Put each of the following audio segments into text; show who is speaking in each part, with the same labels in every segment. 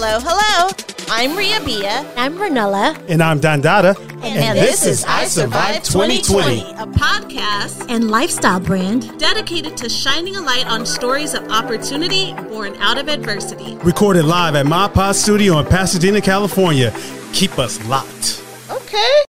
Speaker 1: Hello, hello. I'm Ria Bia.
Speaker 2: I'm Renella.
Speaker 3: And I'm Don Dada.
Speaker 1: And, this, is I Survived 2020, a podcast
Speaker 2: And lifestyle brand.
Speaker 1: dedicated to shining a light on stories of opportunity born out of adversity.
Speaker 3: Recorded live at My Pod Studio in Pasadena, California. Keep us locked.
Speaker 1: Okay.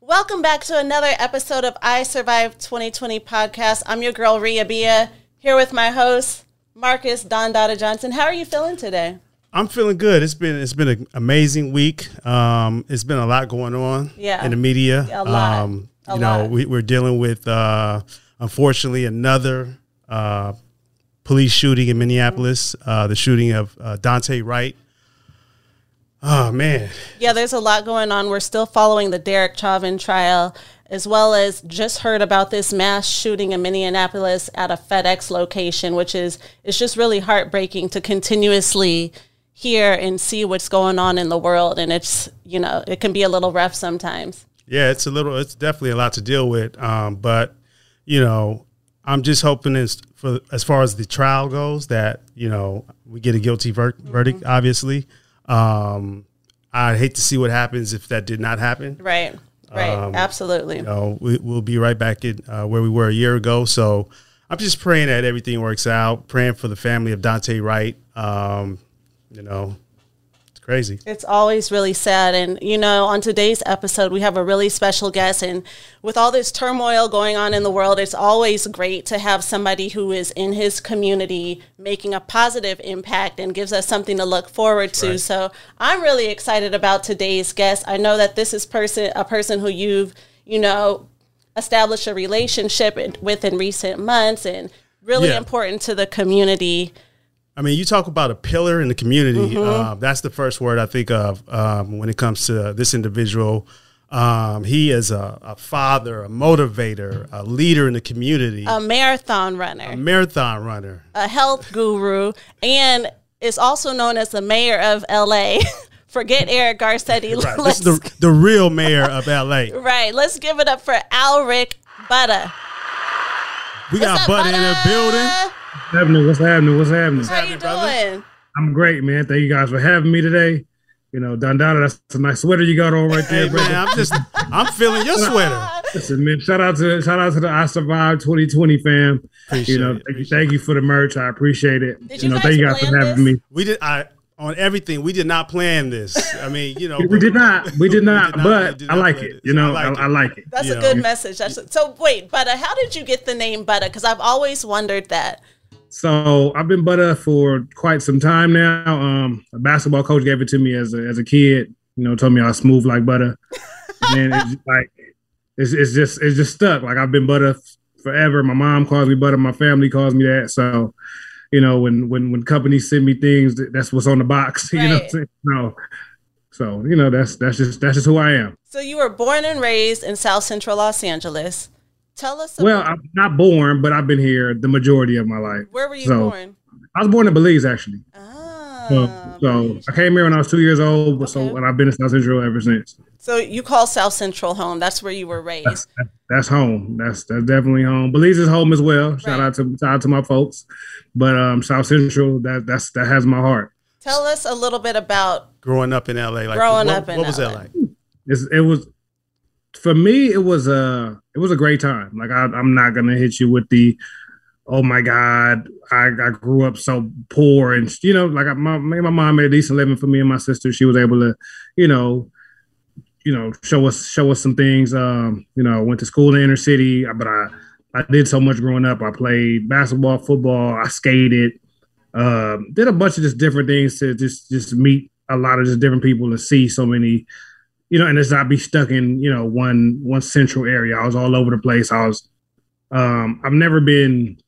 Speaker 1: Welcome back to another episode of I Survived 2020 podcast. I'm your girl, Ria Bia, here with my host, Marcus Don Dada Johnson. How are you feeling today?
Speaker 3: I'm feeling good. It's been it's been an amazing week. Um, it's been a lot going on
Speaker 1: Yeah.
Speaker 3: in the media.
Speaker 1: A lot.
Speaker 3: Um,
Speaker 1: A
Speaker 3: you know,
Speaker 1: lot.
Speaker 3: we, we're dealing with uh, unfortunately another uh, police shooting in Minneapolis. Uh, the shooting of uh, Daunte Wright. Oh man,
Speaker 1: Yeah, there's a lot going on. We're still following the Derek Chauvin trial, as well as just heard about this mass shooting in Minneapolis at a FedEx location, which is it's just really heartbreaking to continuously hear and see what's going on in the world. And it's you know it can be a little rough sometimes.
Speaker 3: Yeah, it's a little. It's definitely a lot to deal with. Um, but you know, I'm just hoping as for as far as the trial goes that you know we get a guilty ver- verdict. Obviously, um, I'd hate to see what happens if that did not happen.
Speaker 1: Right. Right. Absolutely.
Speaker 3: You know, we, we'll be right back in uh, where we were a year ago. So I'm just praying that everything works out. Praying for the family of Daunte Wright. Um, you know, it's crazy.
Speaker 1: It's always really sad. And, you know, on today's episode, we have a really special guest. And with all this turmoil going on in the world, it's always great to have somebody who is in his community making a positive impact and gives us something to look forward to.
Speaker 3: Right.
Speaker 1: So I'm really excited about today's guest. I know that this is person a person who you've, you know, established a relationship with in recent months and really
Speaker 3: Yeah.
Speaker 1: important to the community.
Speaker 3: I mean, you talk about a pillar in the community.
Speaker 1: Mm-hmm.
Speaker 3: Uh, that's the first word I think of um, when it comes to this individual. Um, he is a, a father, a motivator, a leader in the community,
Speaker 1: A marathon runner.
Speaker 3: a marathon runner.
Speaker 1: a health guru and is also known as the mayor of LA. Forget Eric Garcetti.
Speaker 3: Right. This
Speaker 1: Let's,
Speaker 3: is the, the real mayor of LA.
Speaker 1: right. Let's give it up for Alric Butter.
Speaker 3: We got
Speaker 1: up,
Speaker 3: Buddy in the building.
Speaker 4: What's happening? What's happening? What's happening?
Speaker 1: How you
Speaker 3: brother?
Speaker 1: doing?
Speaker 4: I'm great, man. Thank you guys for having me today. You know, Dondada, that's a nice sweater you got on right there,
Speaker 3: Hey
Speaker 4: brother.
Speaker 3: man, I'm just I'm feeling your sweater.
Speaker 4: Listen, man, shout out to shout out to the I Survived 2020 fam.
Speaker 3: Appreciate
Speaker 4: you know,
Speaker 3: it,
Speaker 4: thank you, thank you for the merch. I appreciate it.
Speaker 1: Did
Speaker 4: you
Speaker 1: you
Speaker 4: know, thank you guys for having
Speaker 1: this?
Speaker 4: me.
Speaker 3: We did I on everything. We did not plan this. I mean, you know,
Speaker 4: We did not, we did not,
Speaker 3: not-
Speaker 4: but
Speaker 3: we did
Speaker 4: I like
Speaker 3: plan
Speaker 4: it. You know,
Speaker 3: I
Speaker 4: I
Speaker 3: like
Speaker 4: I
Speaker 3: it.
Speaker 4: like it.
Speaker 1: That's
Speaker 3: Yeah.
Speaker 1: a good message. That's so. Wait, Butter, how did you get the name Butter? Because I've always wondered that.
Speaker 4: So I've been butter for quite some time now. Um, a basketball coach gave it to me as a as a kid. You know, told me I was smooth like butter. and it's like it's it's just it's just stuck. Like I've been butter forever. My mom calls me butter. My family calls me that. So, you know, when when when companies send me things, that's what's on the box. You know, what I'm saying? so so you know that's that's just that's just who I am.
Speaker 1: So you were born and raised in South Central Los Angeles. Tell us.
Speaker 4: Well, I'm not born, but I've been here the majority of my life.
Speaker 1: where were you
Speaker 4: so-
Speaker 1: born?
Speaker 4: I was born in Belize, actually.
Speaker 1: Ah,
Speaker 4: So, so I came here when I was two years old,
Speaker 1: Okay.
Speaker 4: so and I've been in South Central ever since.
Speaker 1: so you call South Central home. That's where you were raised.
Speaker 4: That's, that's home. That's that's definitely home. Belize is home as well. Shout
Speaker 1: Right.
Speaker 4: out to shout out to my folks. But um, South Central that that's that has my heart.
Speaker 1: Tell us a little bit about
Speaker 3: growing up in LA. Like
Speaker 1: Growing
Speaker 3: what,
Speaker 1: up in
Speaker 3: what was that
Speaker 1: LA.
Speaker 3: like?
Speaker 4: It's, it was for me. It was a it was a great time. Like I, I'm not gonna hit you with the oh my god I, I grew up so poor and you know like I, my my mom made a decent living for me and my sister. She was able to you know you know show us show us some things. Um, you know, I went to school in the inner city, but I I did so much growing up. I played basketball, football, I skated, um, did a bunch of just different things to just just meet a lot of just different people and see so many, you know, and just not be stuck in you know one one central area. I was all over the place. I was, um, I've never been,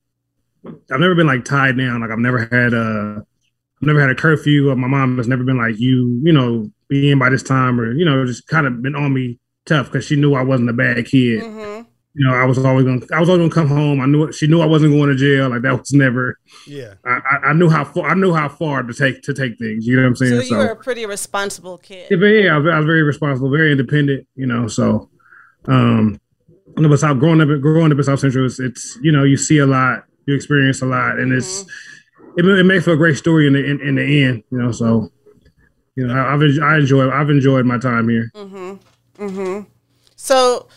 Speaker 4: I've never been like tied down. Like I've never had a, I've never had a curfew. My mom has never been like you, you know, be in by this time or you know just kind of been on me tough because she knew I wasn't a bad kid.
Speaker 1: hmm
Speaker 4: You know, I was always gonna, I was always gonna come home. I knew she knew I wasn't going to jail. Like that was never.
Speaker 3: Yeah.
Speaker 4: I, I- I knew how far, I knew how far to take to take things. You know what I'm saying?
Speaker 1: So
Speaker 4: saying?
Speaker 1: you were a pretty responsible kid.
Speaker 4: Yeah, but yeah, I was, I was very responsible, very independent, you know. So, um, you know, but South growing up, growing up in South Central, it's, it's you know, you see a lot, you experience a lot, and it's it, it makes for a great story in the in, in the end. You know, so you know, I, I've I enjoy I've enjoyed my time here. Mm-hmm. Mm-hmm.
Speaker 1: So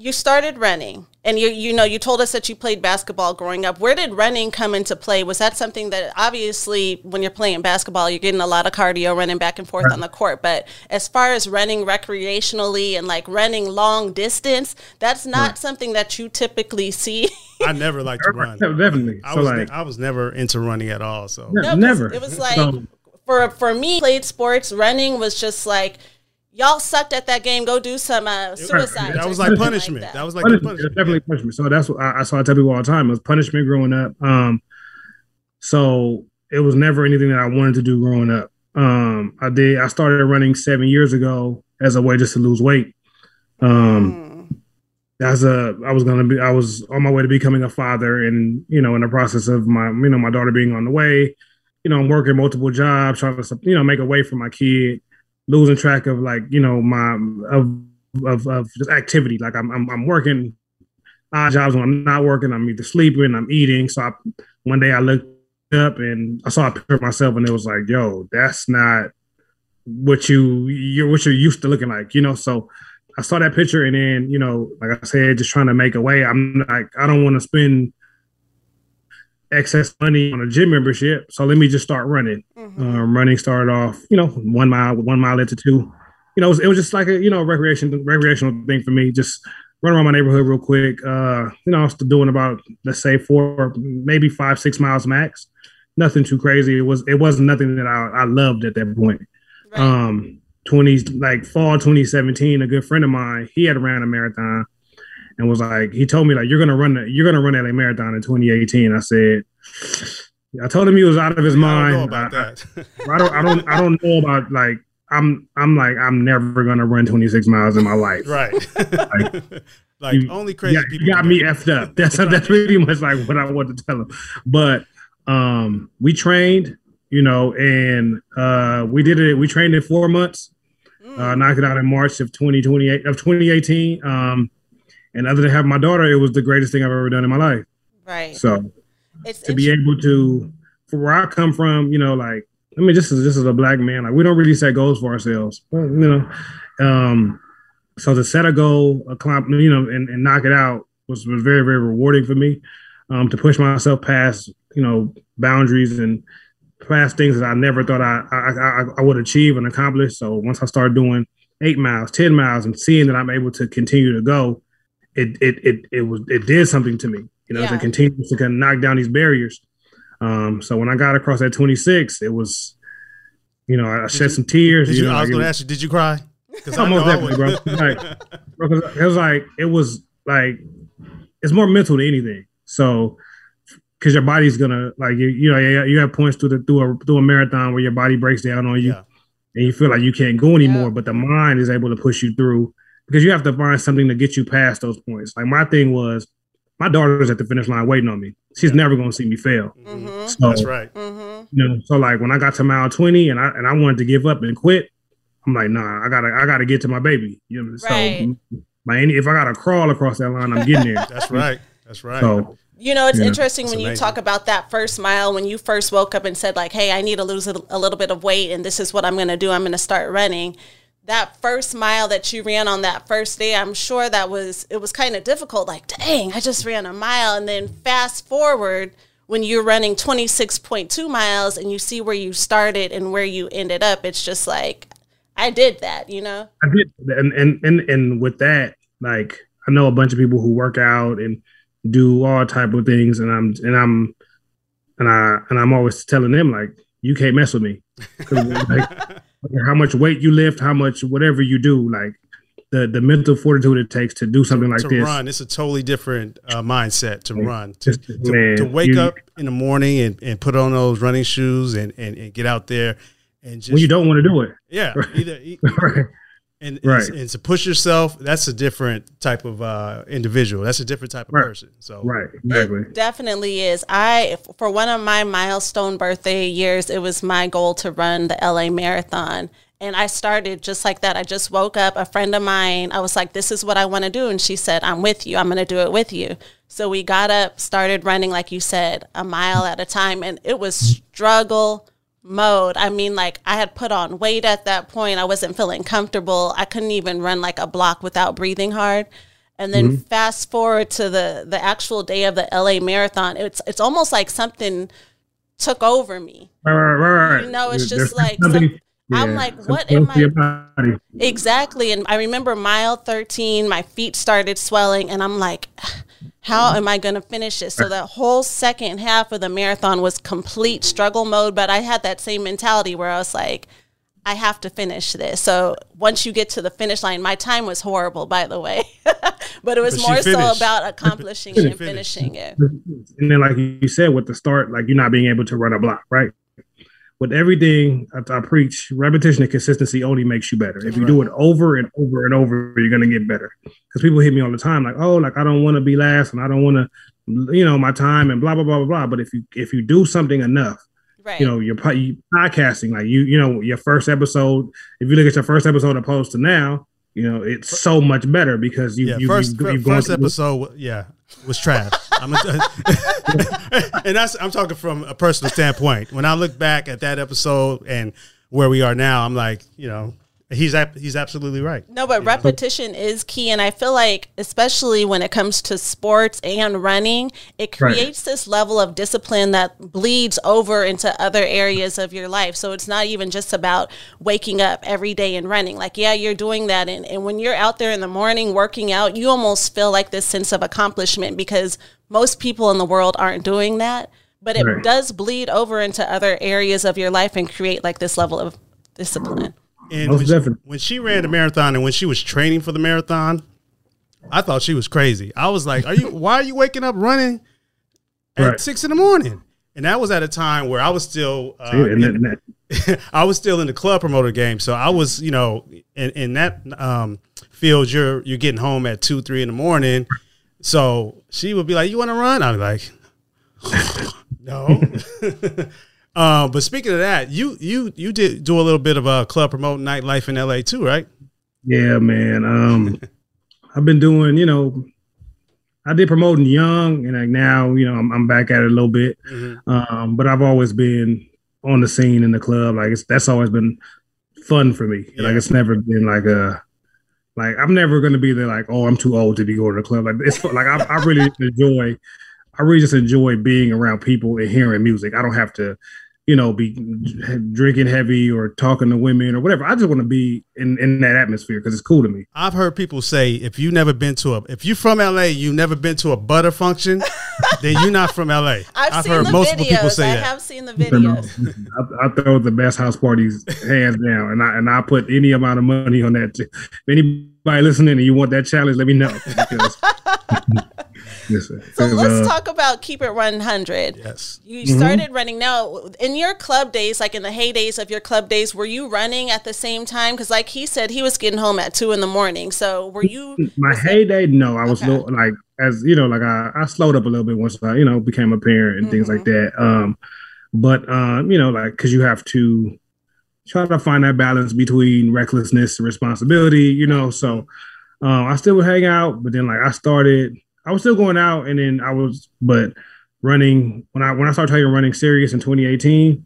Speaker 1: you started running and you you know you told us that you played basketball growing up. Where did running come into play? Was that something that obviously when you're playing basketball you're getting a lot of cardio running back and forth on the court, but as far as running recreationally and like running long distance, that's not something that you typically see.
Speaker 3: I never liked to run.
Speaker 4: Definitely.
Speaker 3: I
Speaker 4: so
Speaker 3: was
Speaker 4: like,
Speaker 3: ne- I was never into running at all. So
Speaker 4: Yeah.
Speaker 1: No, 'cause
Speaker 4: Never.
Speaker 1: It was like
Speaker 4: So-
Speaker 1: for for me, played sports. Running was just like y'all sucked at that game. Go do some uh, suicide.
Speaker 3: that was like
Speaker 1: something
Speaker 3: punishment.
Speaker 1: that.
Speaker 3: That was like
Speaker 4: punishment.
Speaker 3: Punishment.
Speaker 4: definitely punishment. So that's what I, I saw. I tell people all the time. It was punishment growing up. Um, so it was never anything that I wanted to do growing up. Um, I did. I started running seven years ago as a way just to lose weight. Um, as a, I was gonna be. I was on my way to becoming a father, and you know, in the process of my, you know, my daughter being on the way. You know, I'm working multiple jobs, trying to, you know, make a way for my kid, losing track of like, you know, my of of, of just activity. Like I'm, I'm I'm working odd jobs when I'm not working. I'm either sleeping, I'm eating. So I, one day I looked up and I saw a picture of myself, and it was like, yo, that's not what you you're what you're used to looking like, you know. So I saw that picture, and then you know, like I said, just trying to make a way. I'm like, I don't want to spend excess money on a gym membership, so let me just start running. Um, running started off, you know, one mile, one mile into two. You know, it was, it was just like a you know recreation recreational thing for me. Just run around my neighborhood real quick. Uh, you know, I was doing about let's say four, maybe five, six miles max. Nothing too crazy. It was it wasn't nothing that I, I loved at that point.
Speaker 1: Right.
Speaker 4: Um, twenty like fall 2017, a good friend of mine, he had ran a marathon and was like, he told me like you're gonna run you're gonna run LA marathon in 2018. I said, I told him he was out of his
Speaker 3: I
Speaker 4: mind.
Speaker 3: don't know about
Speaker 4: I-
Speaker 3: that.
Speaker 4: I don't I don't I don't know about like I'm I'm like I'm never gonna run 26 miles in my life.
Speaker 3: right. like
Speaker 4: You-
Speaker 3: only crazy
Speaker 4: Yeah,
Speaker 3: people.
Speaker 4: you got me effed up. That's that's pretty much like what I want to tell him. But um, we trained, you know, and uh, we did it. We trained in four months. Uh, knocked it out in March of 2028 of 2018. Um, and other than having my daughter, it was the greatest thing I've ever done in my life.
Speaker 1: right.
Speaker 4: So
Speaker 1: It's
Speaker 4: to be able to, for where I come from, you know, like I mean, just as just as a black man, like we don't really set goals for ourselves, but, you know. Um, so to set a goal, a climb, you know, and, and knock it out was was very very rewarding for me. Um, to push myself past, you know, boundaries and past things that I never thought I I, I, I would achieve and accomplish. So once I started doing eight miles, ten miles, and seeing that I'm able to continue to go, it it it it was it did something to me, you know,
Speaker 1: Yeah.
Speaker 4: to continue to kind of knock down these barriers. Um, so when I got across that 26, it was, you know, I shed
Speaker 3: you-
Speaker 4: some tears. You
Speaker 3: you,
Speaker 4: know,
Speaker 3: I was
Speaker 4: like,
Speaker 3: to ask you, did you cry? Because
Speaker 4: Almost definitely, bro. Like, bro, it was like it was like it's more mental than anything. So because your body's gonna like you, you know, you you have points through the through a through a marathon where your body breaks down on you
Speaker 3: Yeah.
Speaker 4: and you feel like you can't go anymore,
Speaker 1: Yeah.
Speaker 4: but the mind is able to push you through because you have to find something to get you past those points. Like my thing was, my daughter's at the finish line waiting on me. She's
Speaker 3: Yeah.
Speaker 4: never gonna see me fail.
Speaker 1: Mm-hmm.
Speaker 4: So,
Speaker 3: That's right.
Speaker 1: Mm-hmm.
Speaker 4: you know, so like when I got to mile 20 and I and I wanted to give up and quit, I'm like, nah, I gotta I gotta get to my baby. You know,
Speaker 1: Right.
Speaker 4: so my any if I gotta crawl across that line, I'm getting there.
Speaker 3: That's right. That's right.
Speaker 4: So
Speaker 1: You know, it's
Speaker 4: Yeah.
Speaker 1: interesting
Speaker 3: It's
Speaker 1: when you talk about that first mile when you first woke up and said like, "Hey, I need to lose a, a little bit of weight, and this is what I'm going to do. I'm going to start running." That first mile that you ran on that first day, I'm sure that was it was kind of difficult. Like, dang, I just ran a mile, and then fast forward when you're running 26.2 miles and you see where you started and where you ended up. It's just like, I did that, you know.
Speaker 4: I did and and and and with that, like I know a bunch of people who work out and do all type of things, and I'm and I'm and I and I'm always telling them like, you can't mess with me. like, how much weight you lift, how much whatever you do, like the the mental fortitude it takes to do something like
Speaker 3: to
Speaker 4: this.
Speaker 3: run, it's a totally different uh, mindset to run. To,
Speaker 4: man,
Speaker 3: to wake
Speaker 4: you-
Speaker 3: up in the morning and, and put on those running shoes and, and, and get out there and just
Speaker 4: when you don't want to do it.
Speaker 3: yeah either
Speaker 4: right.
Speaker 3: And,
Speaker 4: Right.
Speaker 3: and, and to push yourself that's a different type of uh, individual that's a different type of
Speaker 4: Right.
Speaker 3: person so
Speaker 4: Right. Exactly.
Speaker 1: It definitely is. I for one of my milestone birthday years, it was my goal to run the LA marathon. And I started just like that. I just woke up. A friend of mine, I was like, this is what I want to do. And she said, I'm with you. I'm going to do it with you. So we got up, started running, like you said, a mile at a time. And it was struggle mode. I mean, like I had put on weight at that point. I wasn't feeling comfortable. I couldn't even run like a block without breathing hard. And then mm-hmm. fast forward to the the actual day of the LA marathon. It's it's almost like something took over me.
Speaker 4: Right, right, right.
Speaker 1: You know, it's just like some, yeah, I'm like, what am I? Exactly. And I remember mile 13, my feet started swelling, and I'm like, how am I going to finish this? So the whole second half of the marathon was complete struggle mode, but I had that same mentality where I was like, I have to finish this. So once you get to the finish line, my time was horrible, by the way, but it was but more so about accomplishing it and finishing it.
Speaker 4: And then, like you said, with the start, like you're not being able to run a block, right? With everything I, I, preach, repetition and consistency only makes you better. If you right. do it over and over and over, you're gonna get better. Because people hit me all the time, like, oh, like I don't want to be last, and I don't want to, you know, my time and blah blah blah blah blah. But if you if you do something enough, right. you know, you're podcasting, like you you know, your first episode. If you look at your first episode opposed to now, you know, it's so much better because you,
Speaker 3: yeah,
Speaker 4: you,
Speaker 3: first, you, first episode, yeah, was trash. I'm and that's I'm talking from a personal standpoint. When I look back at that episode and where we are now, I'm like, you know, He's he's absolutely right.
Speaker 1: No, but repetition is key, and I feel like especially when it comes to sports and running, it creates right. this level of discipline that bleeds over into other areas of your life. So it's not even just about waking up every day and running. Like, yeah, you're doing that, and, and when you're out there in the morning working out, you almost feel like this sense of accomplishment because most people in the world aren't doing that. But it right. does bleed over into other areas of your life and create like this level of discipline.
Speaker 3: And when she, when she, ran the marathon and when she was training for the marathon, I thought she was crazy. I was like, "Are you? why are you waking up running at right. six in the morning?" And that was at a time where I was still, uh, in, I was still in the club promoter game. So I was, you know, in, in that um, field, you're you're getting home at two, three in the morning. So she would be like, "You want to run?" I'd be like, "No." Uh, but speaking of that, you you you did do a little bit of a club promoting nightlife in LA too, right?
Speaker 4: Yeah, man. Um, I've been doing, you know, I did promoting young, and like now, you know, I'm, I'm back at it a little bit. Mm-hmm. Um, but I've always been on the scene in the club. Like it's that's always been fun for me. Yeah. Like it's never been like a like I'm never gonna be there like, oh, I'm too old to be going to the club. Like it's like I, I really enjoy I really just enjoy being around people and hearing music. I don't have to, you know, be drinking heavy or talking to women or whatever. I just want to be in, in that atmosphere because it's cool to me.
Speaker 3: I've heard people say if you never been to a if you're from LA, you've never been to a butter function, then you're not from LA.
Speaker 1: I've, I've heard multiple videos. people say I that. I have seen the videos.
Speaker 4: I, I, throw the best house parties hands down, and I and I put any amount of money on that. Too. If anybody listening and you want that challenge, let me know. Because,
Speaker 1: so let's uh, talk about Keep It 100.
Speaker 3: Yes.
Speaker 1: You mm-hmm. started running. Now, in your club days, like in the heydays of your club days, were you running at the same time? Because, like he said, he was getting home at two in the morning. So, were you?
Speaker 4: My heyday, no. I was okay. little, like, as you know, like I, I slowed up a little bit once I, you know, became a parent and mm-hmm. things like mm-hmm. that. Um, but um, you know, like, because you have to try to find that balance between recklessness and responsibility, you know. So, uh, I still would hang out, but then like I started I was still going out, and then I was, but running when I when I started taking running serious in 2018,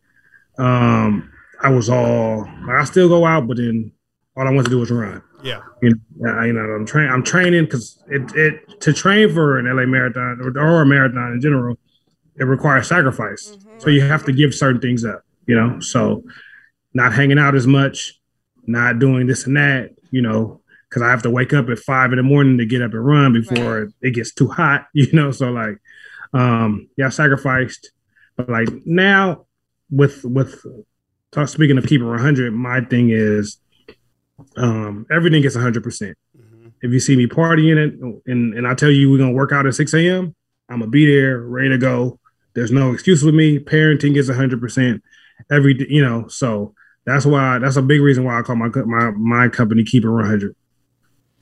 Speaker 4: um, I was all like I still go out, but then all I want to do is run.
Speaker 3: Yeah,
Speaker 4: you know, I, you know I'm train I'm training because it it to train for an LA marathon or, or a marathon in general, it requires sacrifice. Mm-hmm. So you have to give certain things up. You know, so not hanging out as much, not doing this and that. You know, because I have to wake up at five in the morning to get up and run before right. it gets too hot, you know. So like, um, yeah, I sacrificed, but like now with with talk, speaking of keeping 100, my thing is um, everything gets 100. percent mm-hmm. If you see me partying it, and and I tell you we're gonna work out at 6 a.m., I'm gonna be there, ready to go. There's no excuse with me. Parenting is 100 percent every, you know. So that's why that's a big reason why I call my my my company Keep It 100.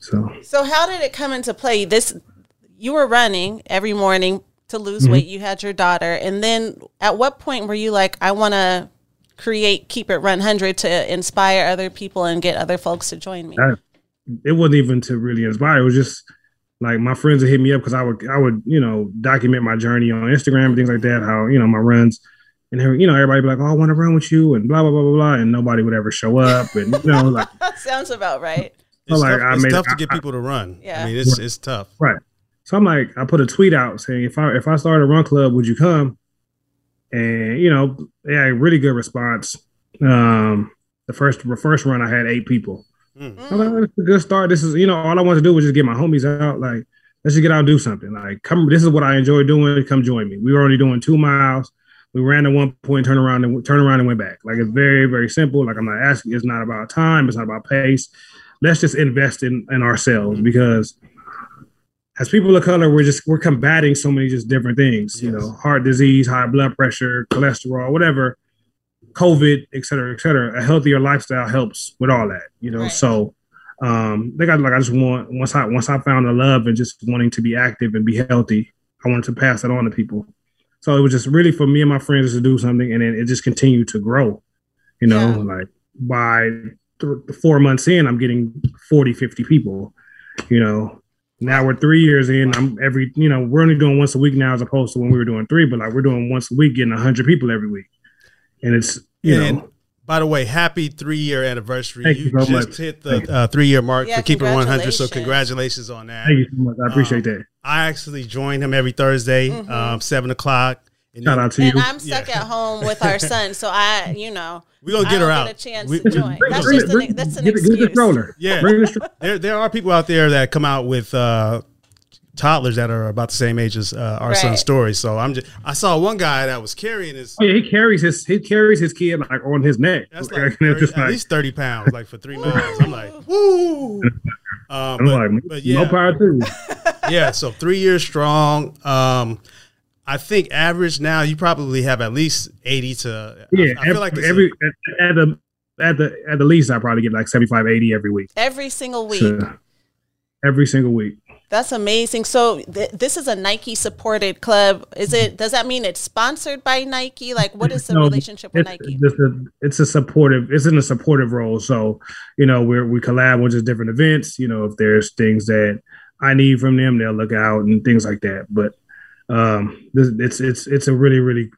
Speaker 4: So
Speaker 1: So how did it come into play? This you were running every morning to lose mm-hmm. weight. You had your daughter, and then at what point were you like, I want to create Keep It Run Hundred to inspire other people and get other folks to join me?
Speaker 4: That- it wasn't even to really inspire. It was just like my friends would hit me up because I would I would you know document my journey on Instagram and things like that. How you know my runs, and you know everybody be like, "Oh, I want to run with you," and blah blah blah blah blah, and nobody would ever show up, and you know like
Speaker 1: Sounds about right.
Speaker 3: It's,
Speaker 4: like,
Speaker 3: tough,
Speaker 4: I
Speaker 3: it's
Speaker 4: made-
Speaker 3: tough to get
Speaker 4: I-
Speaker 3: people to run.
Speaker 1: Yeah.
Speaker 3: I mean, it's it's tough.
Speaker 4: right. So I'm like, I put a tweet out saying if I if I started a run club, would you come? And you know, yeah, really good response. Um, the first the first run, I had eight people.
Speaker 3: Mm.
Speaker 4: I was like, that's a good start. This is, you know, all I wanted to do was just get my homies out. Like, let's just get out and do something. Like, come, this is what I enjoy doing. Come join me. We were only doing two miles. We ran at one point, turn around and turn around and went back. Like, it's very, very simple. Like, I'm not asking. It's not about time. It's not about pace. Let's just invest in in ourselves because as people of color, we're just we're combating so many just different things. You know, heart disease, high blood pressure, cholesterol, whatever. COVID, et cetera, et cetera. A healthier lifestyle helps with all that, you know.
Speaker 1: Right.
Speaker 4: So um they got like I just want once I once I found the love and just wanting to be active and be healthy, I wanted to pass that on to people. So it was just really for me and my friends to do something and then it just continued to grow. You know,
Speaker 1: Yeah.
Speaker 4: like by th- four months in, I'm getting 40, 50 people, you know. Now we're three years in. I'm every, you know, we're only doing once a week now as opposed to when we were doing three, but like we're doing once a week, getting hundred people every week. And it's, you
Speaker 3: Yeah,
Speaker 4: know,
Speaker 3: and by the way, happy three year anniversary.
Speaker 4: Thank
Speaker 3: you
Speaker 4: you so
Speaker 3: just
Speaker 4: much.
Speaker 3: hit the uh, three year mark
Speaker 1: Yeah,
Speaker 3: for Keeping 100. So
Speaker 1: congratulations.
Speaker 3: congratulations on that.
Speaker 4: Thank you so much. I appreciate that.
Speaker 3: I actually join him every Thursday,
Speaker 1: Mm-hmm.
Speaker 3: um, seven o'clock. And
Speaker 4: Shout
Speaker 3: then-
Speaker 4: out to
Speaker 1: And
Speaker 4: you.
Speaker 1: I'm stuck
Speaker 3: Yeah.
Speaker 1: at home with our son, so I, you know,
Speaker 3: We're gonna get her
Speaker 1: don't
Speaker 3: out.
Speaker 1: Get a chance
Speaker 3: We-
Speaker 1: to join.
Speaker 3: Bring-
Speaker 1: That's
Speaker 3: bring-
Speaker 1: just an, that's an
Speaker 4: get,
Speaker 1: excuse.
Speaker 4: get the stroller.
Speaker 3: Yeah.
Speaker 4: Bring the stroller.
Speaker 3: there there are people out there that come out with uh, toddlers that are about the same age as uh, our
Speaker 1: Right.
Speaker 3: son's story. So I'm just I saw one guy that was carrying his
Speaker 4: Oh, yeah, he carries his he carries his kid like on his neck.
Speaker 3: that's
Speaker 4: Like,
Speaker 3: like 30
Speaker 4: just
Speaker 3: at
Speaker 4: like-
Speaker 3: least thirty pounds, like for three miles. I'm like, woo. Um,
Speaker 4: I'm
Speaker 3: but,
Speaker 4: like,
Speaker 3: but yeah,
Speaker 4: no power to you.
Speaker 3: yeah. So three years strong. Um, I think average now you probably have at least eighty to.
Speaker 4: Yeah,
Speaker 3: I, I feel like it's a-
Speaker 4: every at, at the at the at the least I probably get like 75, 80 every week.
Speaker 1: Every single week.
Speaker 4: So, every single week.
Speaker 1: That's amazing. So th- this is a Nike supported club. Is it? Does that mean it's sponsored by Nike? Like, what is the
Speaker 4: No,
Speaker 1: relationship with
Speaker 4: It's
Speaker 1: Nike?
Speaker 4: just a, it's a supportive. It's in a supportive role. So you know, we we collab with just different events. You know, if there's things that I need from them, they'll look out and things like that. But um, this, it's it's it's a really really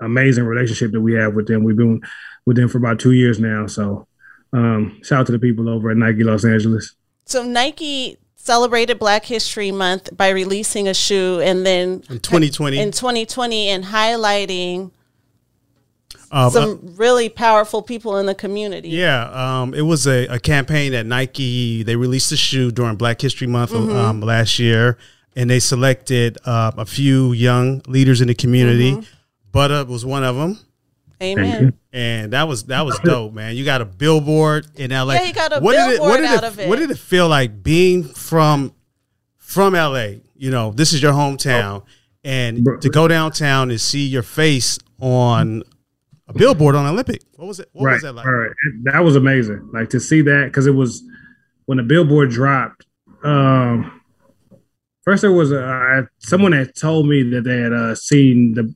Speaker 4: amazing relationship that we have with them. We've been with them for about two years now. So um, shout out to the people over at Nike Los Angeles.
Speaker 1: So Nike celebrated Black History Month by releasing a shoe, and then
Speaker 3: in 2020.
Speaker 1: in 2020 and highlighting
Speaker 3: uh,
Speaker 1: some really powerful people in the community.
Speaker 3: Yeah, um, it was a, a campaign that Nike they released a shoe during Black History Month um, last year, and they selected uh, a few young leaders in the community. Butter was one of them,
Speaker 1: Amen.
Speaker 3: and that was that was dope, man. You got a billboard in LA.
Speaker 1: Yeah, he got a
Speaker 3: what did it, what
Speaker 1: billboard
Speaker 3: did
Speaker 1: out
Speaker 3: it,
Speaker 1: of it.
Speaker 3: What did it feel like being from from LA? You know, this is your hometown, and to go downtown and see your face on a billboard on Olympic. What was it? What
Speaker 4: right,
Speaker 3: was that like?
Speaker 4: All right. That was amazing. Like to see that because it was when the billboard dropped. Um, first, there was a I, someone had told me that they had uh, seen the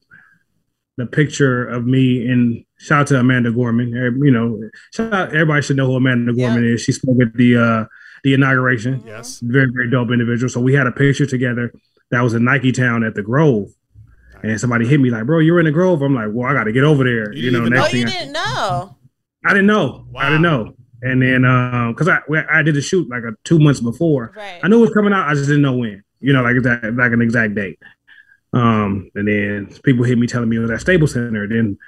Speaker 4: the picture of me and shout out to Amanda Gorman. You know, shout out, everybody should know who Amanda
Speaker 1: Yeah.
Speaker 4: Gorman is. She spoke at the uh, the inauguration.
Speaker 3: Yes.
Speaker 4: Very very dope individual. So we had a picture together. That was in Nike Town at the Grove. And somebody hit me like, bro, you're in the Grove. I'm like, well, I got to get over there.
Speaker 3: You
Speaker 4: You,
Speaker 3: didn't
Speaker 4: know,
Speaker 3: even
Speaker 4: next
Speaker 1: Oh,
Speaker 4: thing
Speaker 1: you
Speaker 4: I-
Speaker 1: didn't know?
Speaker 4: I didn't know.
Speaker 3: Wow.
Speaker 4: I didn't know. And then, um, cause I I did a shoot like a two months before.
Speaker 1: Right.
Speaker 4: I knew it was coming out. I just didn't know when. You know, like that, like an exact date. Um, and then people hit me telling me it was at Staples Center. Then,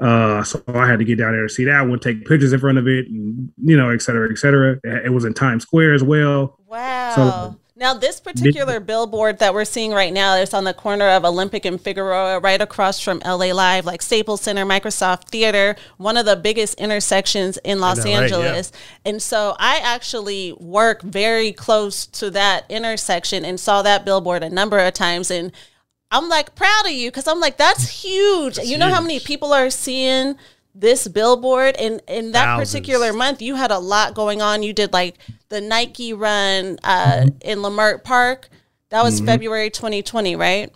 Speaker 4: uh, so I had to get down there to see that one, take pictures in front of it, and you know, et cetera, et cetera. It, it was in Times Square as well.
Speaker 1: Wow. Now, this particular billboard that we're seeing right now is on the corner of Olympic and Figueroa, right across from LA Live, like Staples Center, Microsoft Theater, one of the biggest intersections in Los
Speaker 3: LA, yeah.
Speaker 1: Angeles. And so I actually work very close to that intersection and saw that billboard a number of times. And I'm like proud of you because I'm like, that's huge. you know how many people are seeing this billboard and in that
Speaker 3: Thousands.
Speaker 1: particular month you had a lot going on you did like the nike run uh, in leimert park that was february 2020 right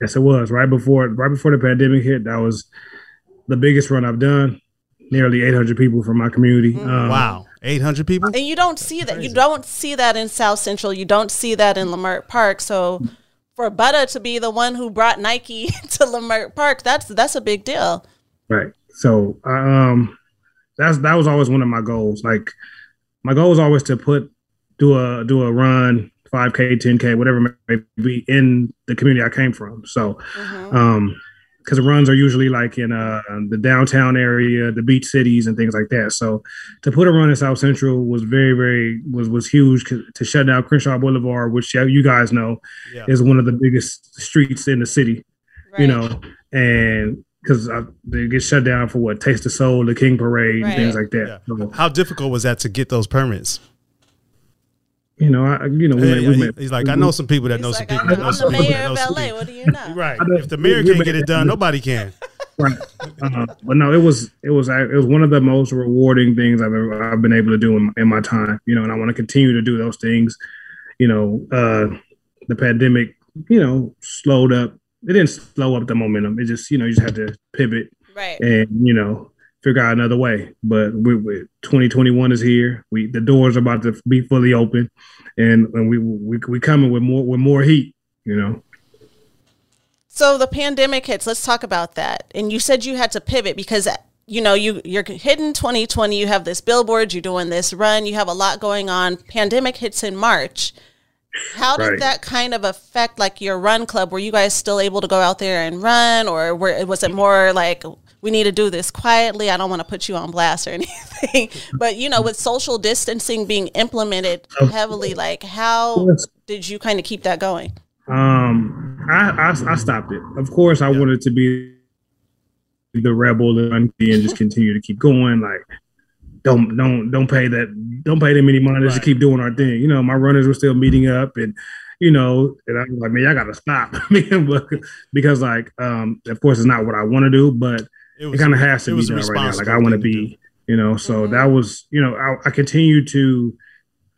Speaker 4: Yes, it was right before right before the pandemic hit. That was the biggest run I've done. nearly 800 people from my community.
Speaker 1: Mm-hmm.
Speaker 4: Um,
Speaker 3: Wow, eight hundred people.
Speaker 1: And you don't see that. You don't see that in South Central. You don't see that in Leimert Park. So for Butta to be the one who brought Nike to Leimert Park, that's that's a big deal.
Speaker 4: Right. So um that's that was always one of my goals. Like my goal was always to put do a do a run, 5K, 10K, whatever it may be in the community I came from. So um because runs are usually like in uh the downtown area, the beach cities and things like that. So to put a run in South Central was very, very was was huge to shut down Crenshaw Boulevard, which you guys know
Speaker 3: Yeah.
Speaker 4: is one of the biggest streets in the city you know, and because they get shut down for what Taste the Soul, the King Parade,
Speaker 1: Right.
Speaker 4: and things like that.
Speaker 3: Yeah.
Speaker 4: So,
Speaker 3: How difficult was that to get those permits?
Speaker 4: you know, I, you know, we,
Speaker 3: Yeah,
Speaker 4: met,
Speaker 3: yeah,
Speaker 4: we
Speaker 3: he-
Speaker 4: met,
Speaker 3: he's like, I know some people that know
Speaker 1: like,
Speaker 3: some
Speaker 1: I
Speaker 3: people that
Speaker 1: know,
Speaker 3: know
Speaker 1: I'm
Speaker 3: some
Speaker 1: the mayor
Speaker 3: that
Speaker 1: of LA. What do you know?
Speaker 3: Right.
Speaker 4: Know-
Speaker 3: If the mayor
Speaker 4: we- we
Speaker 3: can't get it done, nobody can.
Speaker 4: right. Uh, but no, it was it was it was one of the most rewarding things I've ever I've been able to do in, in my time. You know, and I want to continue to do those things. You know, uh, the pandemic, you know, slowed up. It didn't slow up the momentum. It just you know you just had to pivot
Speaker 1: Right.
Speaker 4: and you know figure out another way. But we, we 2021 is here. We the doors are about to be fully open, and and we we we coming with more with more heat. You know.
Speaker 1: So the pandemic hits. Let's talk about that. And you said you had to pivot because you know you you're hitting 2020. You have this billboard. You're doing this run. You have a lot going on. Pandemic hits in March. How did
Speaker 4: Right.
Speaker 1: that kind of affect like your run club? Were you guys still able to go out there and run, or were, was it more like we need to do this quietly? I don't want to put you on blast or anything, but you know, with social distancing being implemented heavily, like how did you kind of keep that going?
Speaker 4: Um, I, I I stopped it. Of course, I wanted to be the rebel and just continue to keep going. Like, don't don't don't pay that don't pay them any money. Let's just keep doing our thing. You know, my runners were still meeting up, and you know, and I was like, man, I gotta stop because like, um, of course, it's not what I want to do, but
Speaker 3: It
Speaker 4: it kind of has to be done right now. Like I want to be, you know. So
Speaker 1: Mhm.
Speaker 4: that was, you know, I, I continue to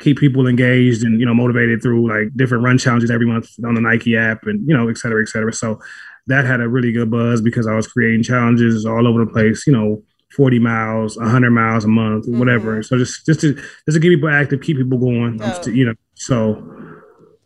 Speaker 4: keep people engaged and you know motivated through like different run challenges every month on the Nike app and you know et cetera, et cetera. So that had a really good buzz because I was creating challenges all over the place. You know. 40 miles, 100 miles a month, mm-hmm. whatever. So just just to just to keep people active, keep people going,
Speaker 1: Yeah.
Speaker 4: you know. So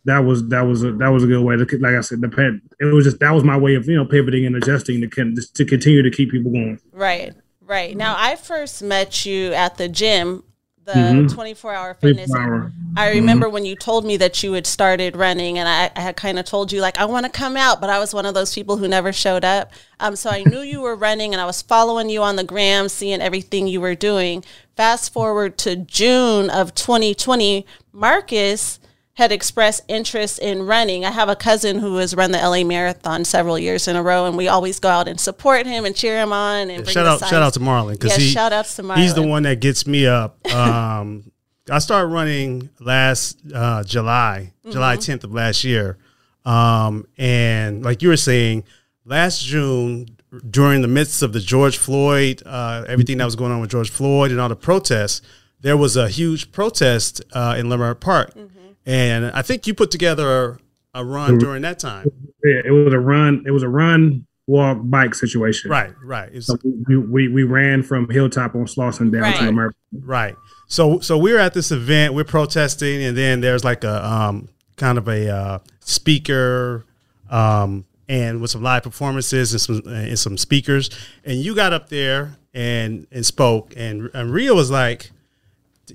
Speaker 4: that was that was a that was a good way to like I said the pet it was just that was my way of you know pivoting and adjusting to con- to continue to keep people going.
Speaker 1: Right, right. Now, I first met you at the gym, the
Speaker 4: Mhm.
Speaker 1: 24 hour fitness.
Speaker 4: 24 hour.
Speaker 1: I remember when you told me that you had started running, and I, I had kind of told you, like, I want to come out, but I was one of those people who never showed up. Um, so I knew you were running, and I was following you on the gram, seeing everything you were doing. Fast forward to June of 2020, Marcus had expressed interest in running. I have a cousin who has run the LA Marathon several years in a row, and we always go out and support him and cheer him on. And bring
Speaker 3: Shout out,
Speaker 1: signs.
Speaker 3: shout out to Marlon because
Speaker 1: Yes,
Speaker 3: he
Speaker 1: shout outs to Marlon.
Speaker 3: he's the one that gets me up. Um, I started running last uh, July, July
Speaker 1: Mm-hmm.
Speaker 3: 10th of last year, um, and like you were saying, last June during the midst of the George Floyd, uh, everything that was going on with George Floyd and all the protests, there was a huge protest uh, in Leimert Park,
Speaker 1: Mm-hmm.
Speaker 3: And I think you put together a, a run during that time.
Speaker 4: Yeah, it was a run. It was a run, walk, bike situation.
Speaker 3: Right, right.
Speaker 4: So we, we, we ran from Hilltop on Slauson down
Speaker 1: Right.
Speaker 4: to America.
Speaker 3: Right. So so we're at this event, we're protesting, and then there's like a um kind of a uh, speaker um and with some live performances and some and some speakers, and you got up there and and spoke, and and Rhea was like,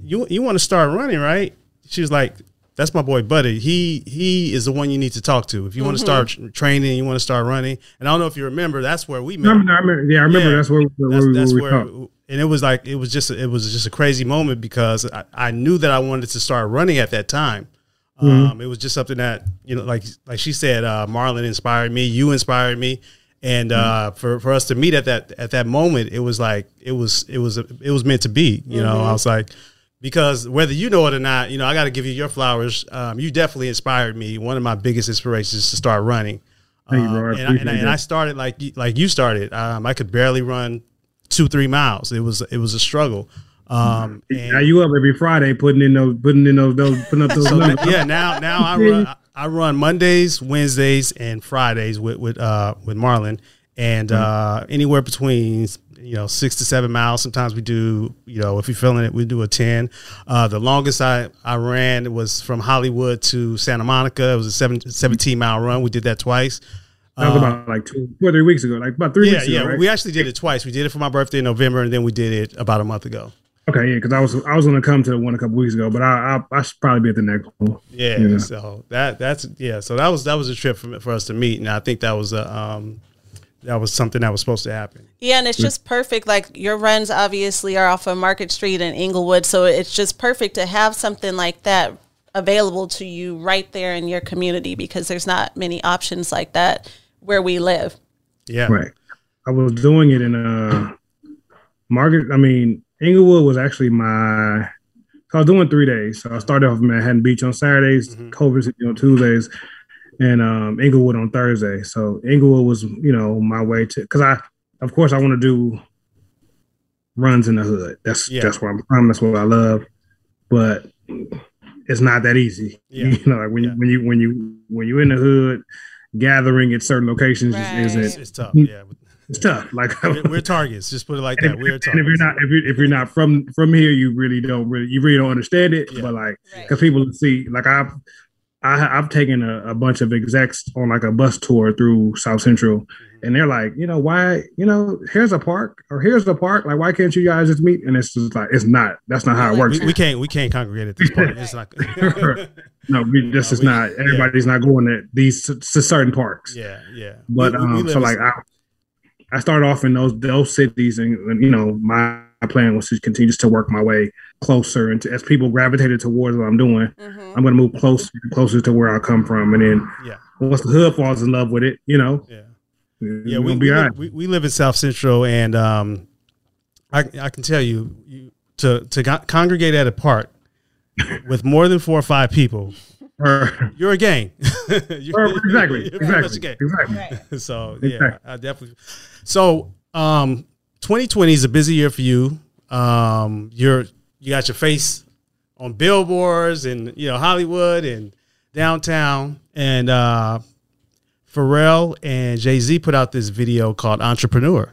Speaker 3: "You you want to start running, right?" She was like. That's my boy Buddy. He he is the one you need to talk to if you want to start training. You want to start running. And I don't know if you remember. That's where we met.
Speaker 4: I remember, yeah, I remember
Speaker 3: Yeah.
Speaker 4: that's where, where,
Speaker 3: that's,
Speaker 4: we,
Speaker 3: that's
Speaker 4: where we
Speaker 3: where,
Speaker 4: talked.
Speaker 3: and it was like it was just it was just a crazy moment because I, I knew that I wanted to start running at that time.
Speaker 4: Mm-hmm.
Speaker 3: Um, it was just something that you know, like like she said, uh, Marlon inspired me, you inspired me, and uh,
Speaker 4: Mm-hmm.
Speaker 3: for for us to meet at that at that moment, it was like it was it was it was meant to be. You know,
Speaker 4: Mm-hmm.
Speaker 3: I was like. Because whether you know it or not, you know, I got to give you your flowers. Um, you definitely inspired me. One of my biggest inspirations is to start running.
Speaker 4: Thank you,
Speaker 3: Um,
Speaker 4: bro. I
Speaker 3: and, I, and, I, and I started like you- like you started. Um, I could barely run two three miles. It was it was a struggle. Um, and
Speaker 4: Now you up every Friday putting in those putting in those those putting up those
Speaker 3: so
Speaker 4: numbers.
Speaker 3: yeah, now now I run I run Mondays, Wednesdays, and Fridays with with uh with Marlon, and uh, anywhere between you know, six to seven miles. Sometimes we do, you know, if you're feeling it, we do a 10. Uh, the longest I, I ran was from Hollywood to Santa Monica. It was a seven, 17 mile run. We did that twice.
Speaker 4: That was about like two, two or three weeks ago, like about three
Speaker 3: Yeah,
Speaker 4: weeks
Speaker 3: yeah.
Speaker 4: ago. Right?
Speaker 3: We actually did it twice. We did it for my birthday in November, and then we did it about a month ago.
Speaker 4: okay, yeah, because I was I was going to come to the one a couple weeks ago, but I I, I should probably be at the next one.
Speaker 3: Yeah,
Speaker 4: Yeah.
Speaker 3: so that that's yeah. So that was that was a trip for, for us to meet, and I think that was a um, that was something that was supposed to happen.
Speaker 1: Yeah, and it's just perfect. Like your runs obviously are off of Market Street in Inglewood, so it's just perfect to have something like that available to you right there in your community because there's not many options like that where we live.
Speaker 3: Yeah,
Speaker 4: Right. I was doing it in uh Margaret. I mean, Inglewood was actually my. So I was doing three days. So I started off in Manhattan Beach on Saturdays, Culver City on Tuesdays, and um, Inglewood on Thursday. So Inglewood was, you know, my way to because I, of course, I want to do runs in the hood. That's
Speaker 3: Yeah.
Speaker 4: that's where I'm from. That's what I love. But it's not that easy.
Speaker 3: Yeah.
Speaker 4: You know, like when
Speaker 3: Yeah.
Speaker 4: you when you when you when you're in the hood, gathering at certain locations
Speaker 1: Right.
Speaker 4: is
Speaker 3: it's,
Speaker 4: isn't
Speaker 3: it's tough. Yeah,
Speaker 4: it's tough. Like
Speaker 3: we're, we're targets. Just put it like that.
Speaker 4: if,
Speaker 3: We're
Speaker 4: and
Speaker 3: targets.
Speaker 4: if you're not if you're, if you're not from from here, you really don't really you really don't understand it.
Speaker 3: Yeah.
Speaker 4: But like,
Speaker 1: Right.
Speaker 4: because people see like I've I, I've taken a, a bunch of execs on like a bus tour through South Central,
Speaker 3: Mm-hmm.
Speaker 4: and they're like, you know, why, you know, here's a park or here's a park. Like, why can't you guys just meet? And it's just like it's not. That's not how it works.
Speaker 3: we, we can't we can't congregate at this point. It's like,
Speaker 4: no, we, this
Speaker 3: No,
Speaker 4: is
Speaker 3: we-
Speaker 4: not.
Speaker 3: yeah.
Speaker 4: Everybody's not going to these to, certain parks.
Speaker 3: yeah, yeah.
Speaker 4: But um, so like I, I started off in those those cities, and, and, you know my, plan was to continue to work my way closer, and to, as people gravitated towards what I'm doing,
Speaker 1: hmm
Speaker 4: I'm going to move closer closer to where I come from, and then
Speaker 3: yeah,
Speaker 4: once the hood falls in love with it, you know,
Speaker 3: yeah.
Speaker 4: we're
Speaker 3: Yeah, we,
Speaker 4: gonna be
Speaker 3: we,
Speaker 4: all
Speaker 3: live,
Speaker 4: right.
Speaker 3: we, we live in South Central, and um, I, I can tell you, you to to co- congregate at a park with more than four or five people, you're a gang. You're-
Speaker 4: exactly,
Speaker 3: you're very a
Speaker 4: exactly,
Speaker 3: gang.
Speaker 4: exactly.
Speaker 3: So yeah,
Speaker 4: Exactly.
Speaker 3: I definitely. So um, 2020 is a busy year for you. Um, you're you got your face on billboards and you know Hollywood and downtown, and uh, Pharrell and Jay Z put out this video called Entrepreneur,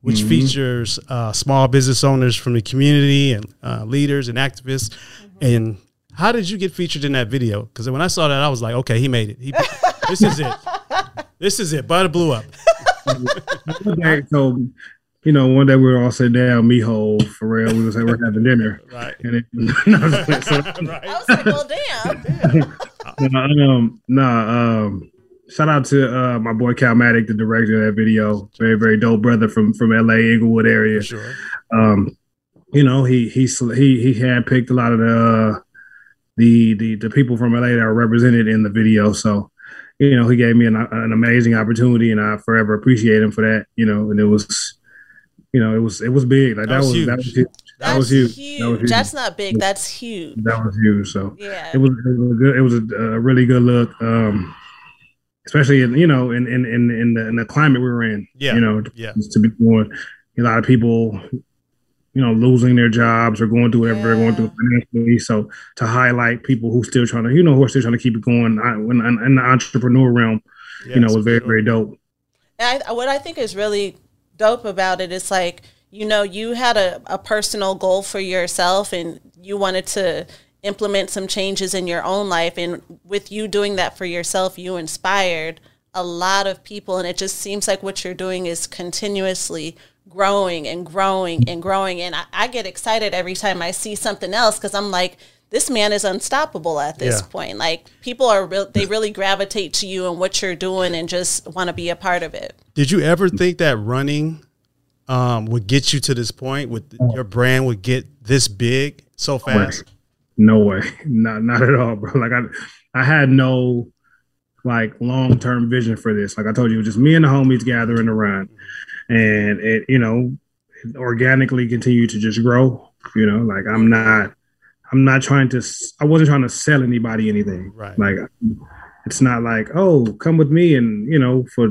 Speaker 3: which features uh, small business owners from the community and uh, leaders and activists. And how did you get featured in that video? Because when I saw that, I was like, okay, he made it. He, this is it. This is it. Butter blew up.
Speaker 4: One day, so you know, one day we were all sitting down, me, Hov, Pharrell, we was like, we're having dinner,
Speaker 3: Right.
Speaker 4: and it, no, so,
Speaker 3: right.
Speaker 1: I was like, well, damn.
Speaker 4: um, nah, um, shout out to uh, my boy Cal Calmatic, the director of that video. Very, very dope brother from from LA, Inglewood area.
Speaker 3: For sure.
Speaker 4: Um, you know, he he he he handpicked a lot of the uh, the the the people from LA that are represented in the video. So, you know, he gave me an, an amazing opportunity, and I forever appreciate him for that. You know, and it was, you know, it was it was big. Like
Speaker 3: That
Speaker 4: that,
Speaker 3: was
Speaker 4: was, that was huge. That
Speaker 1: That's
Speaker 4: was huge.
Speaker 1: huge.
Speaker 4: That was huge.
Speaker 1: That's not big. That's huge.
Speaker 4: That was huge. So
Speaker 1: Yeah.
Speaker 4: it was it was a good it was a, a really good look um especially in you know in in in, in the in the climate we were in
Speaker 3: Yeah.
Speaker 4: you know
Speaker 3: Yeah.
Speaker 4: just to be doing a lot of people you know losing their jobs or going through whatever they're going through financially so to highlight people who still trying to you know who are still trying to keep it going I, in, in the entrepreneur realm you know was very
Speaker 3: for
Speaker 4: very dope
Speaker 1: I, what I think is really dope about it. it is like, you know, you had a, a personal goal for yourself and you wanted to implement some changes in your own life. And with you doing that for yourself, you inspired a lot of people. And it just seems like what you're doing is continuously growing and growing and growing. And I, I get excited every time I see something else because I'm like, this man is unstoppable at this
Speaker 3: Yeah.
Speaker 1: point. Like people are real, they really gravitate to you and what you're doing and just want to be a part of it.
Speaker 3: Did you ever think that running um, would get you to this point? With your brand would get this big so fast?
Speaker 4: No way. Not not at all, bro. Like I I had no like long term vision for this. Like I told you, it was just me and the homies gathering around. And it, you know, organically continued to just grow. You know, like I'm not I'm not trying to s- I wasn't trying to sell anybody anything.
Speaker 3: Right.
Speaker 4: Like it's not like, oh, come with me and you know, for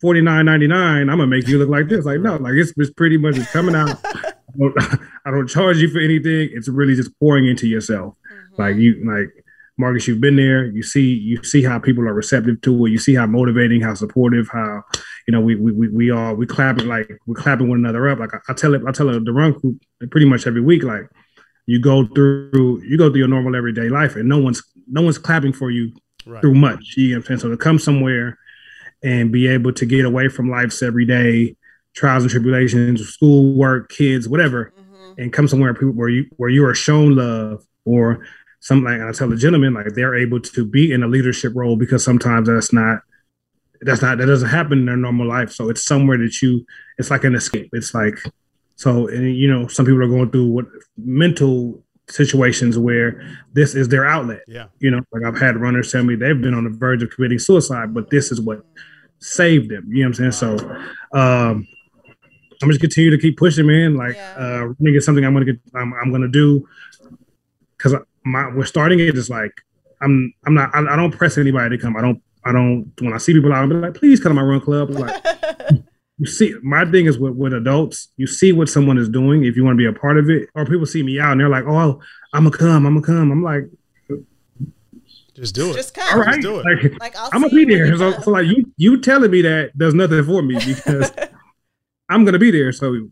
Speaker 4: forty nine ninety nine, I'm gonna make you look like this. Like, no, like it's, it's pretty much it's coming out. I don't, I don't charge you for anything. It's really just pouring into yourself. Mm-hmm. Like you like Marcus, you've been there. You see, you see how people are receptive to it. You see how motivating, how supportive, how you know we we we, we all we clapping like we're clapping one another up. Like I, I tell it, I tell it the run group pretty much every week. Like you go through you go through your normal everyday life, and no one's no one's clapping for you right. through much. You know what I'm saying? So to come somewhere and be able to get away from life's everyday trials and tribulations, school, work, kids, whatever, mm-hmm. and come somewhere where you where you are shown love or something like I tell the gentleman like they're able to be in a leadership role because sometimes that's not that's not that doesn't happen in their normal life. So it's somewhere that you it's like an escape. It's like so and you know some people are going through what mental situations where this is their outlet.
Speaker 3: Yeah.
Speaker 4: You know, like I've had runners tell me they've been on the verge of committing suicide, but this is what saved them. You know what I'm saying? So um I'm just continue to keep pushing, man. Like yeah. uh running is something I'm gonna get I'm, I'm gonna do because my we're starting it is like I'm I'm not I, I, don't press anybody to come. I don't I don't when I see people out, I'm like, please come to my run club. Like you see, my thing is with, with adults, you see what someone is doing if you want to be a part of it, or people see me out and they're like, oh, I'm gonna come, I'm gonna come. I'm like,
Speaker 3: just do it.
Speaker 1: Just come.
Speaker 4: All right.
Speaker 3: Just do it.
Speaker 4: Like, like I'm gonna be there. So, so, like you you telling me that does nothing for me because I'm gonna be there. So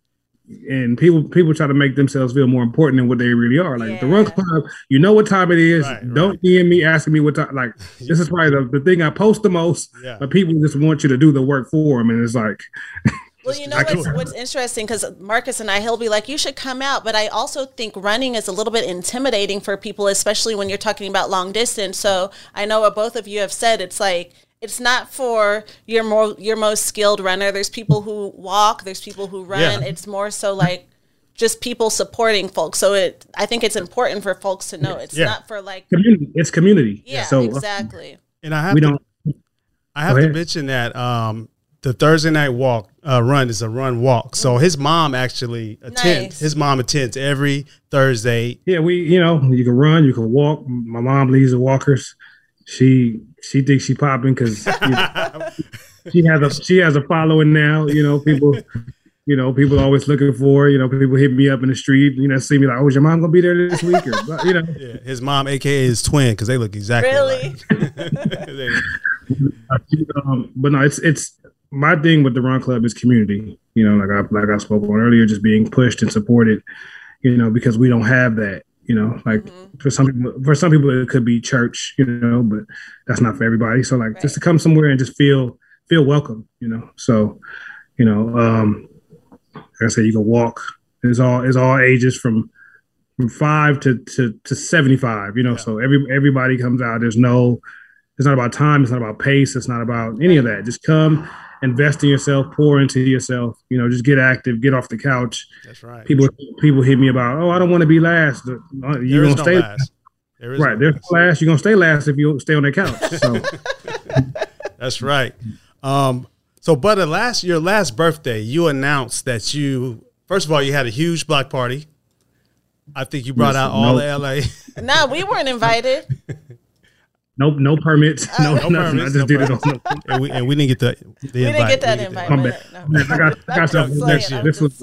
Speaker 4: and people people try to make themselves feel more important than what they really are. Like yeah. the run club, you know what time it is. Right, Don't right. DM me asking me what time. Like this is probably the, the thing I post the most. Yeah. But people just want you to do the work for them, and it's like.
Speaker 1: Well, you know what's, what's interesting because Marcus and I, he'll be like, "You should come out," but I also think running is a little bit intimidating for people, especially when you're talking about long distance. So I know what both of you have said. It's like it's not for your more your most skilled runner. There's people who walk, there's people who run. Yeah. It's more so like just people supporting folks. So it I think it's important for folks to know it's yeah. not for like
Speaker 4: community. It's community.
Speaker 1: Yeah, so, uh, exactly.
Speaker 3: And I have we to, don't I have to mention that um, the Thursday night walk uh, run is a run walk. So mm-hmm. his mom actually attends. Nice. His mom attends every Thursday.
Speaker 4: Yeah, we you know you can run, you can walk. My mom leads the walkers she she thinks she popping because you know, she has a she has a following now. You know, people. You know, people always looking for. You know, people hit me up in the street. You know, see me like, "Oh, is your mom gonna be there this week?" Or you know,
Speaker 3: yeah, his mom, aka his twin, because they look exactly
Speaker 1: really.
Speaker 4: um, but no, it's it's my thing with the Run Club is community. You know, like I like I spoke on earlier, just being pushed and supported. You know, because we don't have that you know like mm-hmm. for some people for some people it could be church you know but that's not for everybody. So like right. just to come somewhere and just feel feel welcome you know. So you know um like i said you can walk. It's all it's all ages from from five to to, to 75 you know. Yeah. so every everybody comes out. There's no it's not about time. It's not about pace. It's not about any of that. Just come invest in yourself, pour into yourself. You know, just get active, get off the couch.
Speaker 3: That's right.
Speaker 4: People people hit me about, oh, I don't want to be last. Uh, you're gonna no stay last. There is right. No There's last. last. You're gonna stay last if you stay on that couch. So
Speaker 3: that's right. Um, so, but at last your last birthday, you announced that you first of all you had a huge block party. I think you brought yes, out all no. the LA.
Speaker 1: nah, we weren't invited.
Speaker 4: Nope, no permits, uh, no, no nothing. Permits, I just no did it on.
Speaker 3: No. and, we, and we didn't get the, the we
Speaker 1: invite. didn't get that invite. Come back. No. I got, I got something next year. This was.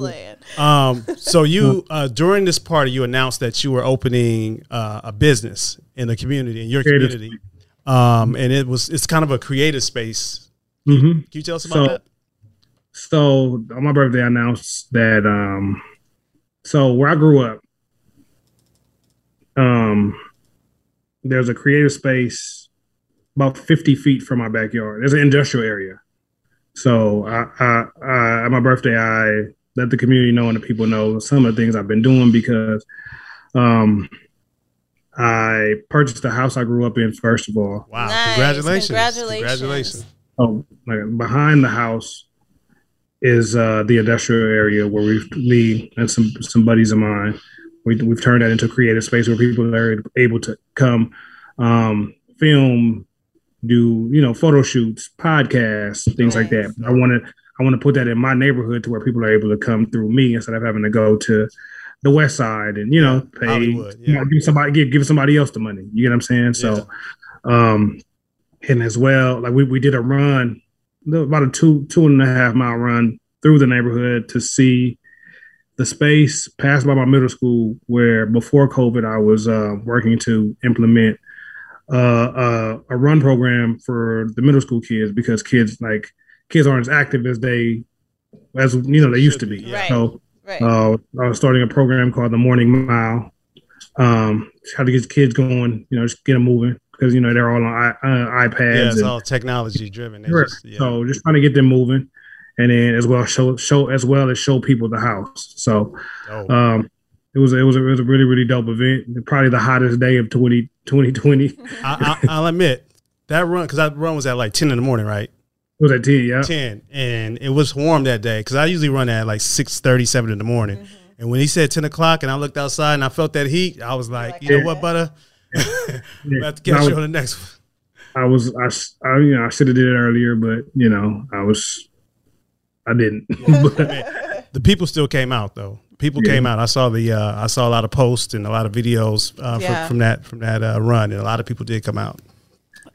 Speaker 3: Um, so you uh, during this party, you announced that you were opening uh, a business in the community, in your creative community, um, and it was it's kind of a creative space.
Speaker 4: Mm-hmm.
Speaker 3: Can you tell us about
Speaker 4: so,
Speaker 3: that?
Speaker 4: So on my birthday, I announced that. Um, so where I grew up, um there's a creative space about 50 feet from my backyard. There's an industrial area. So I, I, I, at my birthday, I let the community know and the people know some of the things I've been doing because um, I purchased the house I grew up in first of all.
Speaker 3: Wow! Nice. Congratulations! Congratulations! Congratulations!
Speaker 4: Oh, like behind the house is uh, the industrial area where we me and some some buddies of mine we, we've turned that into a creative space where people are able to come um, film do you know photo shoots podcasts things like that. I want to i want to put that in my neighborhood to where people are able to come through me instead of having to go to the west side and you know pay yeah. you know, give somebody give, give somebody else the money. You get what i'm saying? So yeah. um and as well like we, we did a run about a two two and a half mile run through the neighborhood to see the space passed by my middle school where before COVID I was uh, working to implement uh, uh, a run program for the middle school kids because kids like kids aren't as active as they as you know they used to be.
Speaker 1: yeah. Right.
Speaker 4: So
Speaker 1: Right.
Speaker 4: uh, I was starting a program called the Morning Mile. Um, how to get the kids going, you know, just get them moving because you know they're all on I, uh, iPads.
Speaker 3: Yeah, it's
Speaker 4: and-
Speaker 3: all technology driven. They just- yeah.
Speaker 4: So just trying to get them moving, and then as well show show as well as show people the house. So
Speaker 3: Dope.
Speaker 4: um, it was it was a, it was a really really dope event. Probably the hottest day of 20, 2020.
Speaker 3: I, I, I'll admit that run because that run was at like ten in the morning, right?
Speaker 4: It was at ten. Yeah,
Speaker 3: ten, and it was warm that day because I usually run at like six thirty, seven in the morning.
Speaker 1: Mm-hmm.
Speaker 3: And when he said ten o'clock, and I looked outside and I felt that heat, I was like,
Speaker 1: like,
Speaker 3: you know
Speaker 1: yeah.
Speaker 3: what, butter,
Speaker 4: Yeah.
Speaker 3: we have to
Speaker 4: I
Speaker 3: catch
Speaker 4: was-
Speaker 3: you on the next one.
Speaker 4: I was I, I you know I should have did it earlier, but you know I was I didn't. But,
Speaker 3: the people still came out though. People
Speaker 4: Yeah.
Speaker 3: came out. I saw the uh, I saw a lot of posts and a lot of videos uh,
Speaker 1: Yeah.
Speaker 3: from, from that from that uh, run, and a lot of people did come out.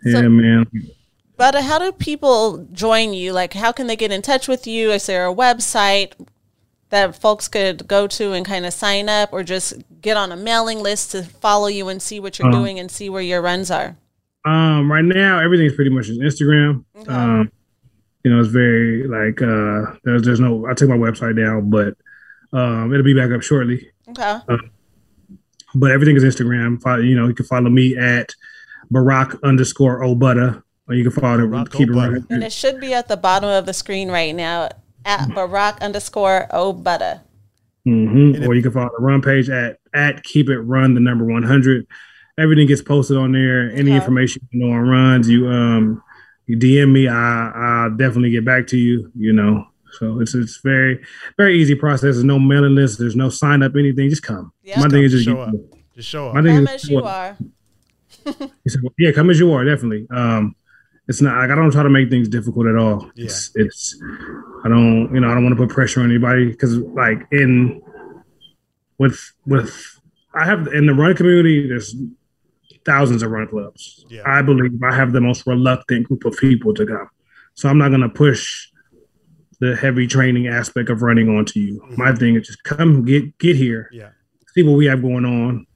Speaker 4: yeah,
Speaker 1: So-
Speaker 4: man.
Speaker 1: But how do people join you? Like, how can they get in touch with you? Is there a website that folks could go to and kind of sign up, or just get on a mailing list to follow you and see what you're
Speaker 4: Uh-huh.
Speaker 1: doing and see where your runs are?
Speaker 4: Um, right now everything's pretty much just Instagram.
Speaker 1: Okay.
Speaker 4: Um, you know, it's very like uh, there's there's no. I took my website down, but um, it'll be back up shortly.
Speaker 1: Okay.
Speaker 4: But everything is Instagram. Follow, you know, you can follow me at Barack underscore Obutta, or you can follow
Speaker 3: Barack
Speaker 4: keep it
Speaker 3: Obutta.
Speaker 4: running.
Speaker 1: And it should be at the bottom of the screen right now at Barack underscore Obutta.
Speaker 4: hmm Or you can follow the run page at at keep it run the number one hundred. Everything gets posted on there. Any
Speaker 1: Okay.
Speaker 4: information you know on runs, you um you DM me, I I'll definitely get back to you. You know, so it's it's very very easy process. There's no mailing list. There's no sign up anything. Just come.
Speaker 1: Yeah.
Speaker 4: My
Speaker 1: Just
Speaker 4: thing
Speaker 3: come,
Speaker 4: is just
Speaker 3: show
Speaker 4: get-
Speaker 3: up. Just show
Speaker 4: My
Speaker 3: up.
Speaker 4: thing
Speaker 1: Come
Speaker 4: is
Speaker 1: as you are.
Speaker 4: He said, yeah, come as you are, definitely. Um, it's not like I don't try to make things difficult at all.
Speaker 3: Yeah.
Speaker 4: It's, it's I don't, you know, I don't want to put pressure on anybody because, like, in with with I have in the run community, there's thousands of run clubs.
Speaker 3: Yeah.
Speaker 4: I believe I have the most reluctant group of people to come, so I'm not going to push the heavy training aspect of running onto you. Mm-hmm. My thing is just come get get here
Speaker 3: Yeah.
Speaker 4: see what we have going on.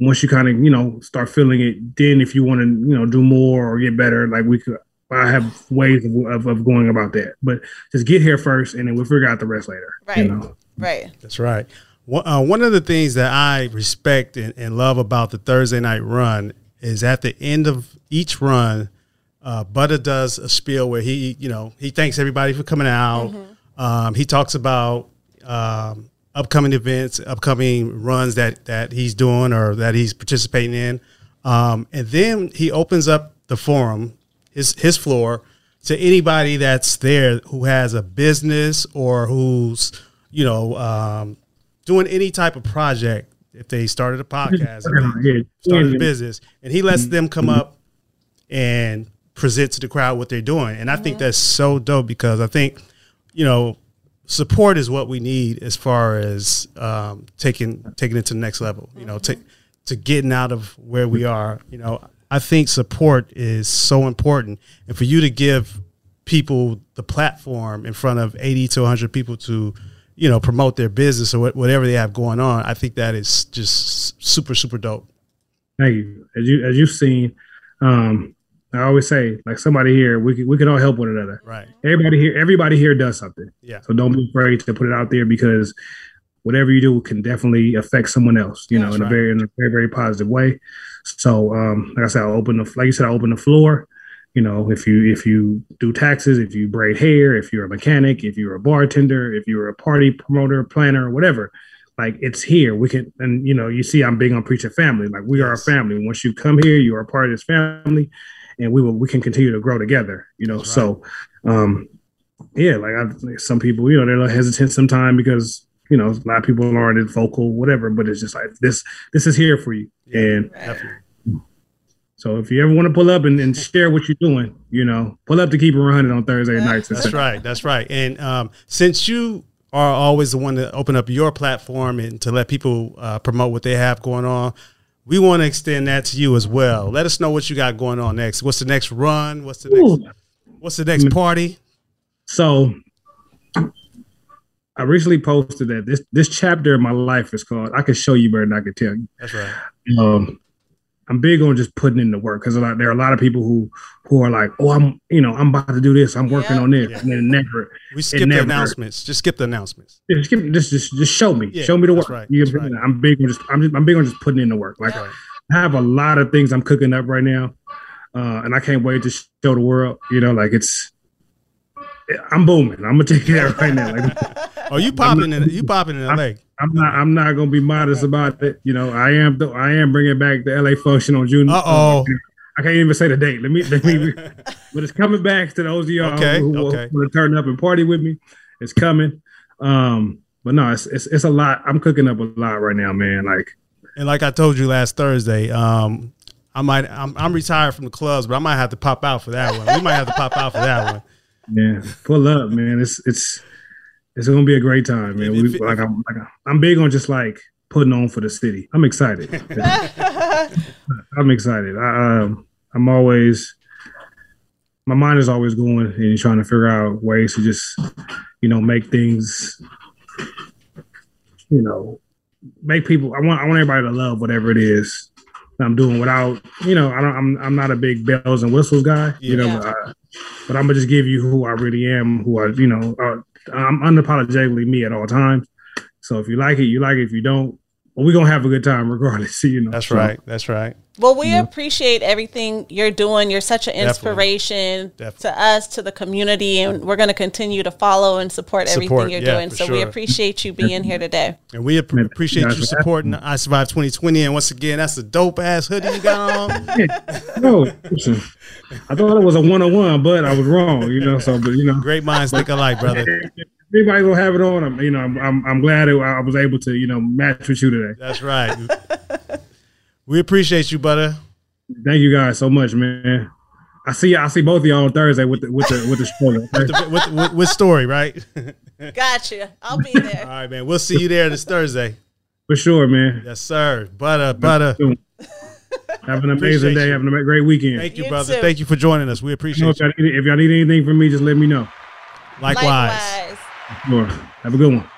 Speaker 4: Once you kind of, you know, start feeling it, then if you want to, you know, do more or get better, like we could, I have ways of, of, of going about that. But just get here first, and then we'll figure out the rest later.
Speaker 1: Right.
Speaker 4: You know,
Speaker 1: Right.
Speaker 3: That's right. One, uh, one of the things that I respect and, and love about the Thursday night run is at the end of each run, uh, Butter does a spiel where he, you know, he thanks everybody for coming out. Um, he talks about um, upcoming events, upcoming runs that that he's doing or that he's participating in, um, and then he opens up the forum, his his floor, to anybody that's there who has a business or who's you know um, doing any type of project. If they started a podcast, if started a business, and he lets them come up and present to the crowd what they're doing. And I think that's so dope because I think, you know, support is what we need as far as um, taking taking it to the next level. You know, to to getting out of where we are. You know, I think support is so important, and for you to give people the platform in front of eighty to hundred people to, you know, promote their business or whatever they have going on. I think that is just super super dope.
Speaker 4: Thank you. As you as you've seen, um, I always say, like somebody here, we can, we can all help one another.
Speaker 3: Right.
Speaker 4: Everybody here, everybody here does something.
Speaker 3: Yeah.
Speaker 4: So don't be afraid to put it out there because whatever you do can definitely affect someone else, you know, in a very in a very, very positive way. So um, like I said, I'll open the like you said, I'll open the floor. You know, if you if you do taxes, if you braid hair, if you're a mechanic, if you're a bartender, if you're a party promoter, planner, whatever, like it's here. We can and you know, you see I'm big on preaching family. Like we are a family. Once you come here, you are a part of this family and we will we can continue to grow together, you know.
Speaker 3: That's
Speaker 4: So um yeah, like I like some people, you know, they're a little hesitant sometimes because you know a lot of people aren't as vocal, whatever. But it's just like this. This is here for you,
Speaker 3: Yeah.
Speaker 4: and. So if you ever want to pull up and, and share what you're doing, you know, pull up to keep it running on Thursday nights.
Speaker 3: That's right. That's right. And um, since you are always the one to open up your platform and to let people uh, promote what they have going on, we want to extend that to you as well. Let us know what you got going on next. What's the next run? What's the next? What's the next party?
Speaker 4: So I recently posted that this this chapter of my life is called "I Can Show You Better Than I Can Tell You."
Speaker 3: That's right.
Speaker 4: Um, I'm big on just putting in the work because like, there are a lot of people who who are like, oh, I'm you know I'm about to do this, I'm working
Speaker 1: Yeah.
Speaker 4: on this,
Speaker 3: Yeah.
Speaker 4: and then never
Speaker 3: We skip the announcements. Just skip the announcements.
Speaker 4: just give, just just just show me,
Speaker 3: Yeah,
Speaker 4: show me the work.
Speaker 3: right,
Speaker 4: You
Speaker 3: that's
Speaker 4: get me?
Speaker 3: right.
Speaker 4: I'm big on just I'm just I'm big on just putting in the work. Like
Speaker 3: Right.
Speaker 4: I have a lot of things I'm cooking up right now, uh, and I can't wait to show the world. You know, like it's I'm booming. I'm gonna take you there right now. Like
Speaker 3: Oh, you popping in you popping in leg.
Speaker 4: I'm not I'm not gonna be modest about it. You know, I am I am bringing back the LA function on June.
Speaker 3: Uh-oh.
Speaker 4: I can't even say the date. Let me let me. but it's coming back to those of y'all
Speaker 3: Okay,
Speaker 4: who, who
Speaker 3: okay.
Speaker 4: want to turn up and party with me. It's coming. Um, but no, it's, it's it's a lot. I'm cooking up a lot right now, man. Like
Speaker 3: And like I told you last Thursday, um, I might I'm, I'm retired from the clubs, but I might have to pop out for that one. We might have to pop out for that one.
Speaker 4: Yeah, pull up, man. It's it's it's gonna be a great time, man. We, like I'm like I'm big on just like putting on for the city. I'm excited. I'm excited. I, um, I'm always my mind is always going and trying to figure out ways to just you know make things you know make people. I want I want everybody to love whatever it is I'm doing without you know I don't I'm I'm not a big bells and whistles guy. You know,
Speaker 1: Yeah.
Speaker 4: but, I, but I'm gonna just give you who I really am. Who I you know uh, I'm unapologetically me at all times. So if you like it, you like it. If you don't, well, we're gonna have a good time regardless. You know,
Speaker 3: That's
Speaker 4: So,
Speaker 3: right. That's right.
Speaker 1: Well, we appreciate everything you're doing. You're such an inspiration
Speaker 3: Definitely.
Speaker 1: to us, to the community, and we're going to continue to follow and support, everything you're
Speaker 3: yeah,
Speaker 1: doing.
Speaker 3: for
Speaker 1: So we appreciate you being here today.
Speaker 3: And we ap- appreciate
Speaker 4: guys,
Speaker 3: you
Speaker 4: for
Speaker 3: supporting I Survived 2020. And once again, that's a dope ass hoodie you got on.
Speaker 4: No, listen, I thought it was a one on one, but I was wrong. You know, so but you know,
Speaker 3: Great minds think alike, brother.
Speaker 4: if anybody gonna have it on, I'm you know, I'm I'm, I'm glad I was able to you know match with you today.
Speaker 3: That's right. We appreciate you, brother.
Speaker 4: Thank you guys so much, man. I see I see both of y'all on Thursday with the with the with the show. okay?
Speaker 3: The- with, with, with story, right?
Speaker 1: Gotcha. I'll be there.
Speaker 3: All right, man. We'll see you there this Thursday.
Speaker 4: For sure, man.
Speaker 3: Yes, sir. Butter, butter.
Speaker 4: Have an
Speaker 3: Appreciate
Speaker 4: amazing day.
Speaker 3: you.
Speaker 4: Having a great weekend.
Speaker 3: Thank you,
Speaker 1: You
Speaker 3: brother.
Speaker 1: too.
Speaker 3: Thank you for joining us. We appreciate
Speaker 4: if,
Speaker 3: you.
Speaker 4: y'all need, if y'all need anything from me, just let me know.
Speaker 3: Likewise.
Speaker 1: Likewise.
Speaker 4: Sure. Have a good one.